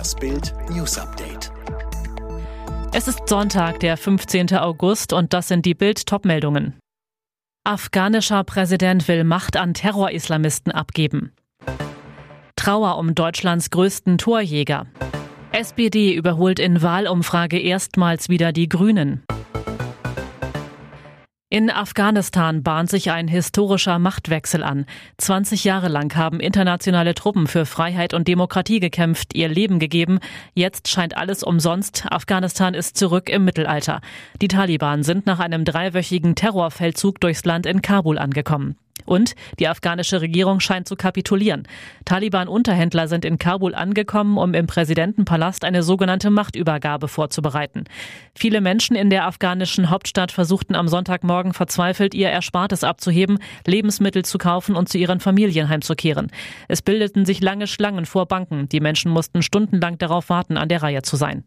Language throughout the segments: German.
Das Bild News Update. Es ist Sonntag, der 15. August und das sind die Bild Topmeldungen. Afghanischer Präsident will Macht an Terrorislamisten abgeben. Trauer um Deutschlands größten Torjäger. SPD überholt in Wahlumfrage erstmals wieder die Grünen. In Afghanistan bahnt sich ein historischer Machtwechsel an. 20 Jahre lang haben internationale Truppen für Freiheit und Demokratie gekämpft, ihr Leben gegeben. Jetzt scheint alles umsonst. Afghanistan ist zurück im Mittelalter. Die Taliban sind nach einem dreiwöchigen Terrorfeldzug durchs Land in Kabul angekommen. Und die afghanische Regierung scheint zu kapitulieren. Taliban-Unterhändler sind in Kabul angekommen, um im Präsidentenpalast eine sogenannte Machtübergabe vorzubereiten. Viele Menschen in der afghanischen Hauptstadt versuchten am Sonntagmorgen verzweifelt, ihr Erspartes abzuheben, Lebensmittel zu kaufen und zu ihren Familien heimzukehren. Es bildeten sich lange Schlangen vor Banken. Die Menschen mussten stundenlang darauf warten, an der Reihe zu sein.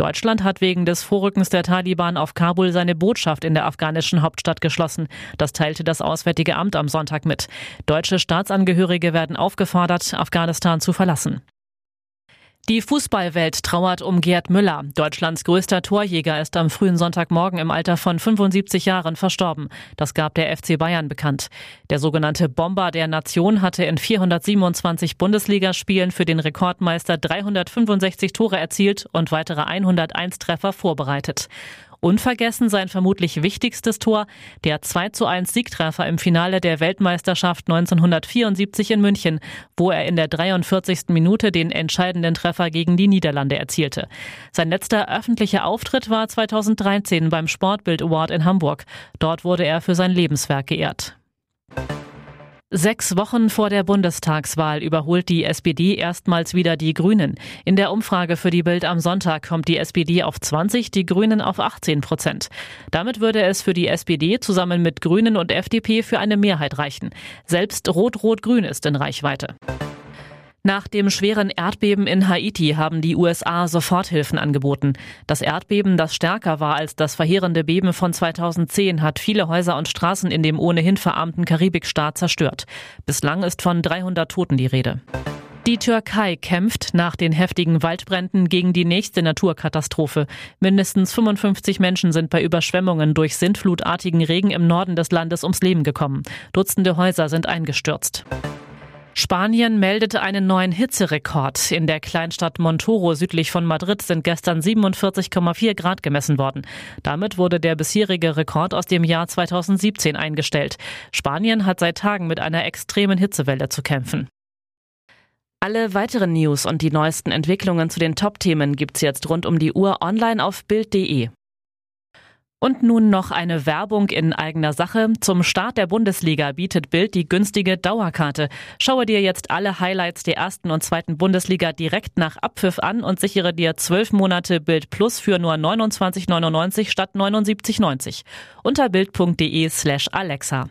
Deutschland hat wegen des Vorrückens der Taliban auf Kabul seine Botschaft in der afghanischen Hauptstadt geschlossen. Das teilte das Auswärtige Amt am Sonntag mit. Deutsche Staatsangehörige werden aufgefordert, Afghanistan zu verlassen. Die Fußballwelt trauert um Gerd Müller. Deutschlands größter Torjäger ist am frühen Sonntagmorgen im Alter von 75 Jahren verstorben. Das gab der FC Bayern bekannt. Der sogenannte Bomber der Nation hatte in 427 Bundesligaspielen für den Rekordmeister 365 Tore erzielt und weitere 101 Treffer vorbereitet. Unvergessen sein vermutlich wichtigstes Tor, der 2 zu 1 Siegtreffer im Finale der Weltmeisterschaft 1974 in München, wo er in der 43. Minute den entscheidenden Treffer gegen die Niederlande erzielte. Sein letzter öffentlicher Auftritt war 2013 beim Sportbild Award in Hamburg. Dort wurde er für sein Lebenswerk geehrt. Sechs Wochen vor der Bundestagswahl überholt die SPD erstmals wieder die Grünen. In der Umfrage für die Bild am Sonntag kommt die SPD auf 20, die Grünen auf 18 Prozent. Damit würde es für die SPD zusammen mit Grünen und FDP für eine Mehrheit reichen. Selbst Rot-Rot-Grün ist in Reichweite. Nach dem schweren Erdbeben in Haiti haben die USA Soforthilfen angeboten. Das Erdbeben, das stärker war als das verheerende Beben von 2010, hat viele Häuser und Straßen in dem ohnehin verarmten Karibikstaat zerstört. Bislang ist von 300 Toten die Rede. Die Türkei kämpft nach den heftigen Waldbränden gegen die nächste Naturkatastrophe. Mindestens 55 Menschen sind bei Überschwemmungen durch sintflutartigen Regen im Norden des Landes ums Leben gekommen. Dutzende Häuser sind eingestürzt. Spanien meldete einen neuen Hitzerekord. In der Kleinstadt Montoro südlich von Madrid sind gestern 47,4 Grad gemessen worden. Damit wurde der bisherige Rekord aus dem Jahr 2017 eingestellt. Spanien hat seit Tagen mit einer extremen Hitzewelle zu kämpfen. Alle weiteren News und die neuesten Entwicklungen zu den Top-Themen gibt's jetzt rund um die Uhr online auf Bild.de. Und nun noch eine Werbung in eigener Sache. Zum Start der Bundesliga bietet Bild die günstige Dauerkarte. Schaue dir jetzt alle Highlights der ersten und zweiten Bundesliga direkt nach Abpfiff an und sichere dir zwölf Monate Bild Plus für nur 29,99 statt 79,90 unter bild.de slash Alexa.